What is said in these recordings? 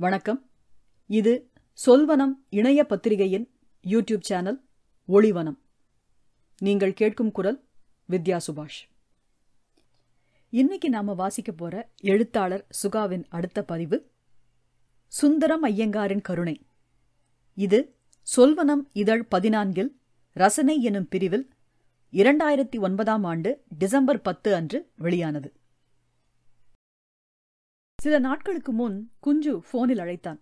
வணக்கம். இது சொல்வனம் இணைய பத்திரிகையின் யூடியூப் சேனல் ஒளிவனம். நீங்கள் கேட்கும் குரல் வித்யா சுபாஷ். இன்னைக்கு நாம வாசிக்க போற எழுத்தாளர் சுகாவின் அடுத்த பதிவு சுந்தரம் ஐயங்காரின் கருணை. இது சொல்வனம் இதழ் பதினான்கில் ரசனை எனும் பிரிவில் இரண்டாயிரத்தி ஒன்பதாம் ஆண்டு டிசம்பர் பத்து அன்று வெளியானது. சில நாட்களுக்கு முன் குஞ்சு போனில் அழைத்தான்.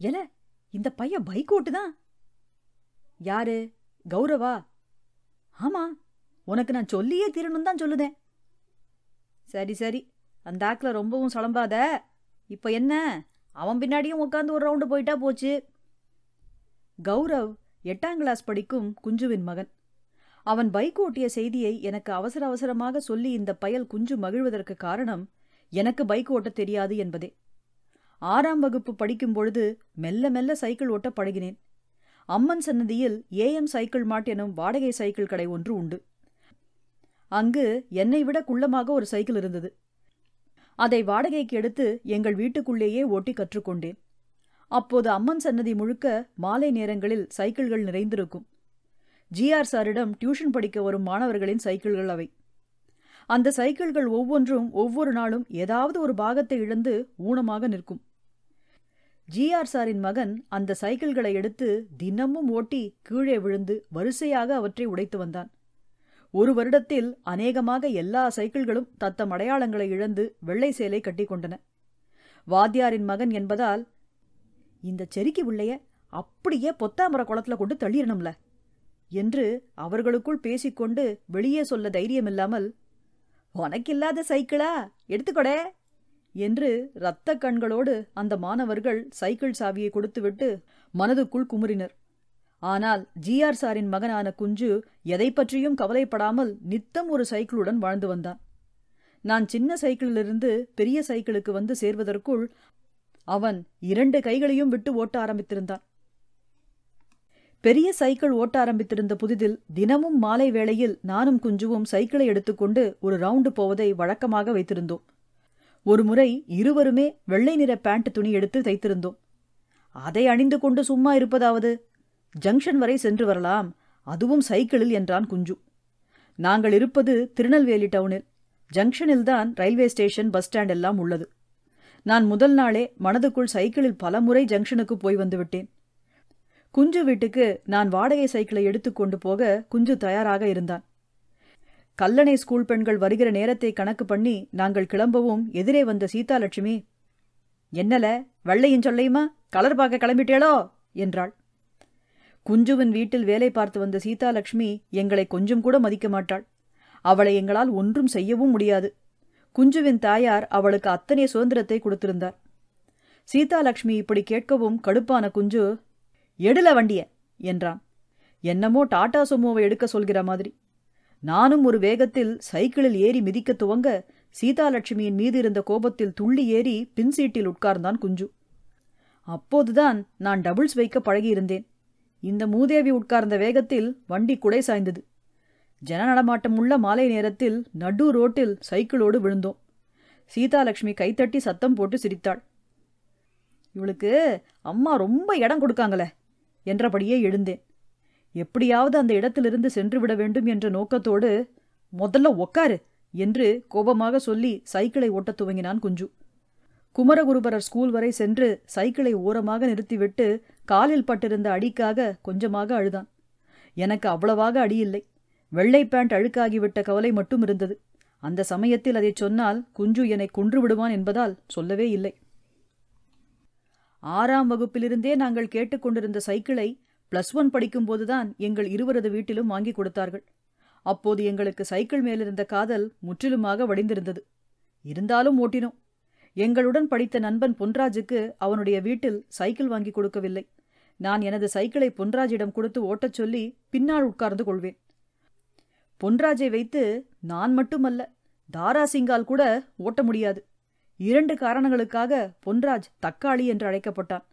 எல இந்த பையன் பைக் ஓட்டுதான்? யாரு? கௌரவா? ஆமா. உனக்கு நான் சொல்லியே தீரணும் தான் சொல்லுதேன். சரி சரி. அந்த ஆக்கில் ரொம்பவும் சளம்பாத இப்போ என்ன? அவன் பின்னாடியும் உட்காந்து ஒரு ரவுண்டு போயிட்டா போச்சு. கௌரவ் எட்டாம் கிளாஸ் படிக்கும் குஞ்சுவின் மகன். அவன் பைக் ஓட்டிய செய்தியை எனக்கு அவசர அவசரமாக சொல்லி இந்த பயல் குஞ்சு மகிழ்வதற்கு காரணம் எனக்கு பைக் ஓட்டத் தெரியாது என்பதே. ஆறாம் வகுப்பு படிக்கும் பொழுது மெல்ல மெல்ல சைக்கிள் ஓட்ட பழகினேன் அம்மன் சன்னதியில் ஏஎம் சைக்கிள் மாட் எனும் வாடகை சைக்கிள் கடை ஒன்று உண்டு. அங்கு என்னை விட குள்ளமாக ஒரு சைக்கிள் இருந்தது. அதை வாடகைக்கு எடுத்து எங்கள் வீட்டுக்குள்ளேயே ஓட்டி கற்றுக்கொண்டேன். அப்போது அம்மன் சன்னதி முழுக்க மாலை நேரங்களில் சைக்கிள்கள் நிறைந்திருக்கும். ஜிஆர் சாரிடம் டியூஷன் படிக்க வரும் மாணவர்களின் சைக்கிள்கள் அவை. அந்த சைக்கிள்கள் ஒவ்வொன்றும் ஒவ்வொரு நாளும் ஏதாவது ஒரு பாகத்தை இழந்து ஊனமாக நிற்கும். ஜிஆர் சாரின் மகன் அந்த சைக்கிள்களை எடுத்து தினமும் ஓட்டி கீழே விழுந்து வரிசையாக அவற்றை உடைத்து வந்தான். ஒரு வருடத்தில் அநேகமாக எல்லா சைக்கிள்களும் தத்தம் அடையாளங்களை இழந்து வெள்ளை சேலை கட்டிக்கொண்டன வாத்தியாரின் மகன் என்பதால் இந்த செருக்கி உள்ளைய அப்படியே பொத்தாமர குளத்துல கொண்டு தள்ளிடணும்ல என்று அவர்களுக்குள் பேசிக்கொண்டு வெளியே சொல்ல தைரியமில்லாமல் உனக்கில்லாத சைக்கிளா? எடுத்துக்கொடே. என்று இரத்த கண்களோடு அந்த மாணவர்கள் சைக்கிள் சாவியை கொடுத்துவிட்டு மனதுக்குள் குமுறினர். ஆனால் ஜிஆர் சாரின் மகனான குஞ்சு எதை பற்றியும் கவலைப்படாமல் நித்தம் ஒரு சைக்கிளுடன் வாழ்ந்து வந்தான். நான் சின்ன சைக்கிளிலிருந்து பெரிய சைக்கிளுக்கு வந்து சேர்வதற்குள் அவன் இரண்டு கைகளையும் விட்டு ஓட்ட ஆரம்பித்திருந்தான். பெரிய சைக்கிள் ஓட்ட ஆரம்பித்திருந்த புதிதில் தினமும் மாலை வேளையில் நானும் குஞ்சுவும் சைக்கிளை எடுத்துக்கொண்டு ஒரு ரவுண்டு போவதை வழக்கமாக வைத்திருந்தோம். ஒருமுறை இருவருமே வெள்ளை நிற பேண்ட் துணி எடுத்து தைத்திருந்தோம். அதை அணிந்து கொண்டு சும்மா இருப்பதாவது? ஜங்ஷன் வரை சென்று வரலாம். அதுவும் சைக்கிளில் என்றான் குஞ்சு. நாங்கள் இருப்பது திருநெல்வேலி டவுனில். ஜங்ஷனில்தான் ரயில்வே ஸ்டேஷன் பஸ் ஸ்டாண்ட் எல்லாம் உள்ளது. நான் முதல் நாளே மனதுக்குள் சைக்கிளில் பலமுறை ஜங்ஷனுக்கு போய் வந்துவிட்டேன். குஞ்சு வீட்டுக்கு நான் வாடகை சைக்கிளை எடுத்துக்கொண்டு போக குஞ்சு தயாராக இருந்தான். கல்லணை ஸ்கூல் பெண்கள் வருகிற நேரத்தை கணக்கு பண்ணி நாங்கள் கிளம்பவும் எதிரே வந்த சீதாலட்சுமி என்னல வெள்ளையும் சொல்லையுமா? கலர் பார்க்க கிளம்பிட்டேளோ? என்றாள். குஞ்சுவின் வீட்டில் வேலை பார்த்து வந்த சீதாலட்சுமி எங்களை கொஞ்சம் கூட மதிக்க மாட்டாள். அவளை எங்களால் ஒன்றும் செய்யவும் முடியாது. குஞ்சுவின் தாயார் அவளுக்கு அத்தனை சுதந்திரத்தை கொடுத்திருந்தார். சீதாலட்சுமி இப்படி கேட்கவும் கடுப்பான குஞ்சு எடுல வண்டிய என்றான். என்னமோ டாடா சுமோவை எடுக்க சொல்கிற மாதிரி. நானும் ஒரு வேகத்தில் சைக்கிளில் ஏறி மிதிக்க துவங்க சீதாலட்சுமியின் மீது இருந்த கோபத்தில் துள்ளி ஏறி பின் சீட்டில் உட்கார்ந்தான் குஞ்சு. அப்போதுதான் நான் டபுள்ஸ் வைக்க பழகியிருந்தேன். இந்த மூதேவி உட்கார்ந்த வேகத்தில் வண்டி குடை சாய்ந்தது. ஜன நடமாட்டமுள்ள மாலை நேரத்தில் நடு ரோட்டில் சைக்கிளோடு விழுந்தோம். சீதாலட்சுமி கைத்தட்டி சத்தம் போட்டு சிரித்தாள். இவளுக்கு அம்மா ரொம்ப இடம் கொடுக்காங்களே என்றபடியே எழுந்தேன். எப்படியாவது அந்த இடத்திலிருந்து சென்று விட வேண்டும் என்ற நோக்கத்தோடு முதல்ல உக்காரு என்று கோபமாக சொல்லி சைக்கிளை ஓட்டத் துவங்கினான் குஞ்சு. குமரகுருபரர் ஸ்கூல் வரை சென்று சைக்கிளை ஓரமாக நிறுத்திவிட்டு காலில் பட்டிருந்த அடிக்காக கொஞ்சமாக அழுதான். எனக்கு அவ்வளவாக அடியில்லை. வெள்ளை பேண்ட் அழுக்காகிவிட்ட கவலை மட்டும் இருந்தது. அந்த சமயத்தில் அதை சொன்னால் குஞ்சு என்னை கொன்று விடுவான் என்பதால் சொல்லவே இல்லை. ஆறாம் வகுப்பிலிருந்தே நாங்கள் கேட்டுக்கொண்டிருந்த சைக்கிளை பிளஸ் ஒன் படிக்கும்போதுதான் எங்கள் இருவரது வீட்டிலும் வாங்கி கொடுத்தார்கள். அப்போது எங்களுக்கு சைக்கிள் மேலிருந்த காதல் முற்றிலுமாக வடிந்திருந்தது. இருந்தாலும் ஓட்டினோம். எங்களுடன் படித்த நண்பன் பொன்ராஜுக்கு அவனுடைய வீட்டில் சைக்கிள் வாங்கி கொடுக்கவில்லை. நான் எனது சைக்கிளை பொன்ராஜிடம் கொடுத்து ஓட்டச் சொல்லி பின்னால் உட்கார்ந்து கொள்வேன். பொன்ராஜை வைத்து நான் மட்டுமல்ல தாராசிங்கால் கூட ஓட்ட முடியாது. இரண்டு காரணங்களுக்காக பொன்ராஜ் தக்காளி என்று அழைக்கப்பட்டான்.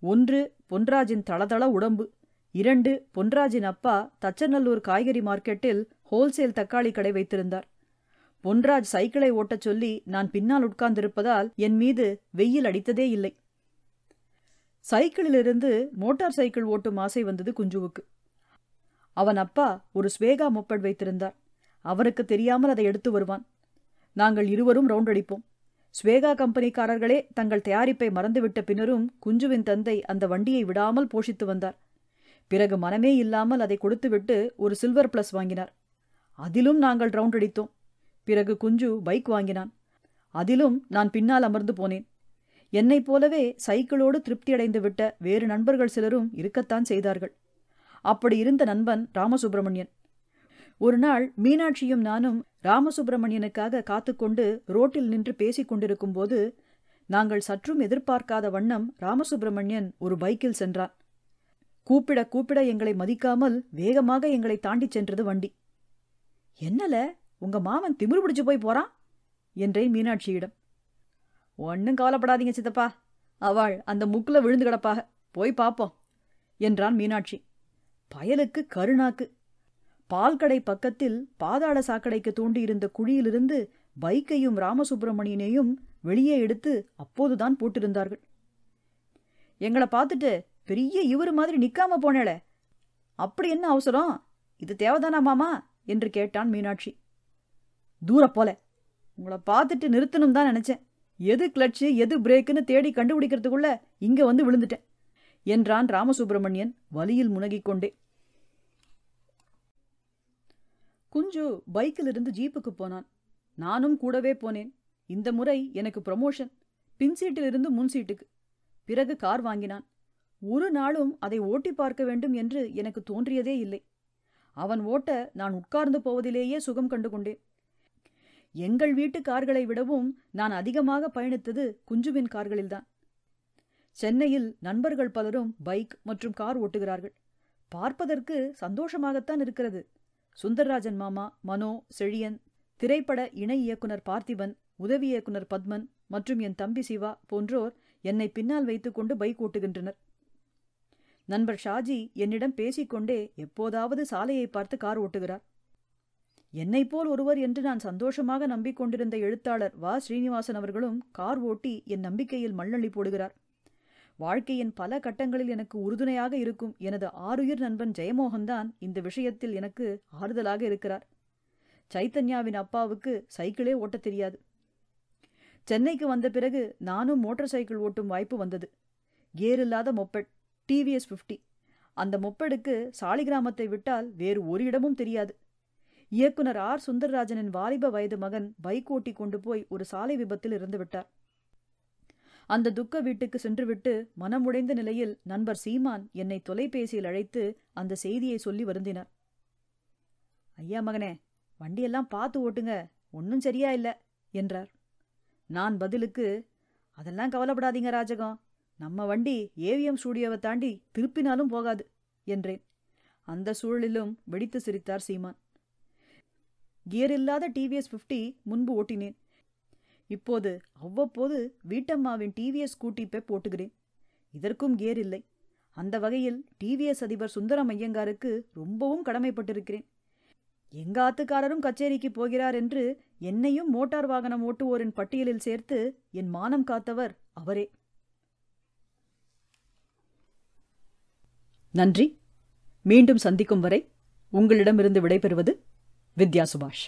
ஒன்று பொன்ராஜின் தளதள உடம்பு இரண்டு பொன்ராஜின் அப்பா தச்சநல்லூர் காய்கறி மார்க்கெட்டில் ஹோல்சேல் தக்காளி கடை வைத்திருந்தார். பொன்ராஜ் சைக்கிளை ஓட்டச் சொல்லி நான் பின்னால் உட்கார்ந்திருப்பதால் என் மீது வெயில் அடித்ததே இல்லை. சைக்கிளிலிருந்து மோட்டார் சைக்கிள் ஓட்டும் ஆசை வந்தது குஞ்சுவுக்கு. அவன் அப்பா ஒரு ஸ்வேகா மொப்பட் வைத்திருந்தார். அவருக்கு தெரியாமல் அதை எடுத்து வருவான். நாங்கள் இருவரும் ரவுண்ட் அடிப்போம் ஸ்வேகா கம்பெனிக்காரர்களே தங்கள் தயாரிப்பை மறந்துவிட்ட பின்னரும் குஞ்சுவின் தந்தை அந்த வண்டியை விடாமல் போஷித்து வந்தார். பிறகு மனமே இல்லாமல் அதை கொடுத்துவிட்டு ஒரு சில்வர் பிளஸ் வாங்கினார். அதிலும் நாங்கள் ரவுண்ட் அடித்தோம். பிறகு குஞ்சு பைக் வாங்கினான். அதிலும் நான் பின்னால் அமர்ந்து போனேன். என்னைப் போலவே சைக்கிளோடு திருப்தியடைந்து விட்ட வேறு நண்பர்கள் சிலரும் இருக்கத்தான் செய்தார்கள். அப்படி இருந்த நண்பன் ராமசுப்பிரமணியன் ஒரு நாள் மீனாட்சியும் நானும் ராமசுப்பிரமணியனுக்காக காத்துக்கொண்டு ரோட்டில் நின்று பேசிக் கொண்டிருக்கும்போது நாங்கள் சற்றும் எதிர்பார்க்காத வண்ணம் ராமசுப்பிரமணியன் ஒரு பைக்கில் சென்றான். கூப்பிட கூப்பிட எங்களை மதிக்காமல் வேகமாக எங்களை தாண்டிச் சென்றது வண்டி. என்னல? உங்க மாமன் திமிரு பிடிச்சு போய் போறான்? என்றேன் மீனாட்சியிடம். ஒன்னும் கவலைப்படாதீங்க சித்தப்பா. அவள் அந்த முக்குல விழுந்து கிடப்பாக. போய் பாப்போம் என்றான் மீனாட்சி. பயலுக்கு கருணாக்கு பால்கடை பக்கத்தில் பாதாள சாக்கடைக்கு தோண்டியிருந்த குழியிலிருந்து பைக்கையும் ராமசுப்பிரமணியனையும் வெளியே எடுத்து அப்போதுதான் போட்டிருந்தார்கள். எங்களை பார்த்துட்டு பெரிய இவரு மாதிரி நிக்காம போனேள அப்படி என்ன அவசரம்? இது தேவைதானா மாமா? என்று கேட்டான் மீனாட்சி. தூர போல. உங்களை பார்த்துட்டு நிறுத்தணும் தான் நினைச்சேன். எது கிளட்சு எது பிரேக்குன்னு தேடி கண்டுபிடிக்கிறதுக்குள்ள இங்க வந்து விழுந்துட்டேன் என்றான் ராமசுப்பிரமணியன் வலியில் முனகிக் கொண்டே குஞ்சு பைக்கிலிருந்து ஜீப்புக்கு போனான். நானும் கூடவே போனேன். இந்த முறை எனக்கு ப்ரமோஷன் பின் சீட்டிலிருந்து முன் சீட்டுக்கு. பிறகு கார் வாங்கினான். ஒரு நாளும் அதை ஓட்டி பார்க்க வேண்டும் என்று எனக்கு தோன்றியதே இல்லை. அவன் ஓட்ட நான் உட்கார்ந்து போவதிலேயே சுகம் கண்டு கொண்டேன். எங்கள் வீட்டு கார்களை விடவும் நான் அதிகமாக பயணித்தது குஞ்சுவின் கார்களில்தான். சென்னையில் நண்பர்கள் பலரும் பைக் மற்றும் கார் ஓட்டுகிறார்கள். பார்ப்பதற்கு சந்தோஷமாகத்தான் இருக்கிறது. சுந்தர்ராஜன் மாமா மனோ செழியன் திரைப்பட இணை இயக்குனர் பார்த்திபன் உதவி இயக்குனர் பத்மன் மற்றும் என் தம்பி சிவா போன்றோர் என்னை பின்னால் வைத்துக்கொண்டு பைக் ஓட்டுகின்றனர். நண்பர் ஷாஜி என்னிடம் பேசிக்கொண்டே எப்போதாவது சாலையை பார்த்து கார் ஓட்டுகிறார். என்னைப் போல் ஒருவர் என்று நான் சந்தோஷமாக நம்பிக்கொண்டிருந்த எழுத்தாளர் வா. ஸ்ரீனிவாசன் அவர்களும் கார் ஓட்டி என் நம்பிக்கையில் மண்ணள்ளி போடுகிறார். வாழ்க்கையின் பல கட்டங்களில் எனக்கு உறுதுணையாக இருக்கும் எனது ஆறுயிர் நண்பன் ஜெயமோகன்தான் இந்த விஷயத்தில் எனக்கு ஆறுதலாக இருக்கிறார். சைத்தன்யாவின் அப்பாவுக்கு சைக்கிளே ஓட்டத் தெரியாது. சென்னைக்கு வந்த பிறகு நானும் மோட்டார் சைக்கிள் ஓட்டும் வாய்ப்பு வந்தது. கேர் இல்லாத மொப்பெட் டிவிஎஸ் ஃபிஃப்டி. அந்த மொப்பெடுக்கு சாலிகிராமத்தை விட்டால் வேறு ஒரு இடமும் தெரியாது. இயக்குனர் ஆர். சுந்தர்ராஜனின் வாலிப வயது மகன் பைக் ஓட்டி கொண்டு போய் ஒரு சாலை விபத்தில் இருந்து விட்டார். அந்த துக்க வீட்டுக்கு சென்றுவிட்டு மனமுடைந்த நிலையில் நண்பர் சீமான் என்னை தொலைபேசியில் அழைத்து அந்த செய்தியை சொல்லி வருந்தினார். ஐயா மகனே வண்டியெல்லாம் பார்த்து ஓட்டுங்க ஒன்றும் சரியா இல்ல என்றார். நான் பதிலுக்கு அதெல்லாம் கவலைப்படாதீங்க ராஜகம் நம்ம வண்டி ஏவிஎம் ஸ்டூடியோவை தாண்டி திருப்பினாலும் போகாது என்றேன். அந்த சூழலிலும் வெடித்து சிரித்தார் சீமான். கியர் இல்லாத டிவிஎஸ் ஃபிஃப்டி முன்பு ஓட்டினேன். இப்போது அவ்வப்போது வீட்டம்மாவின் டிவிஎஸ் ஸ்கூட்டி போட்டுகிறேன் இதற்கும் கேர் இல்லை. அந்த வகையில் டிவிஎஸ் அதிபர் சுந்தரம் ஐயங்காருக்கு ரொம்பவும் கடமைப்பட்டிருக்கிறேன். எங்க ஆத்துக்காரரும் கச்சேரிக்கு போகிறார் என்று என்னையும் மோட்டார் வாகனம் ஓட்டுவோரின் பட்டியலில் சேர்த்து என் மானம் காத்தவர் அவரே. நன்றி. மீண்டும் சந்திக்கும் வரை உங்களிடமிருந்து விடைபெறுவது வித்யா சுபாஷ்.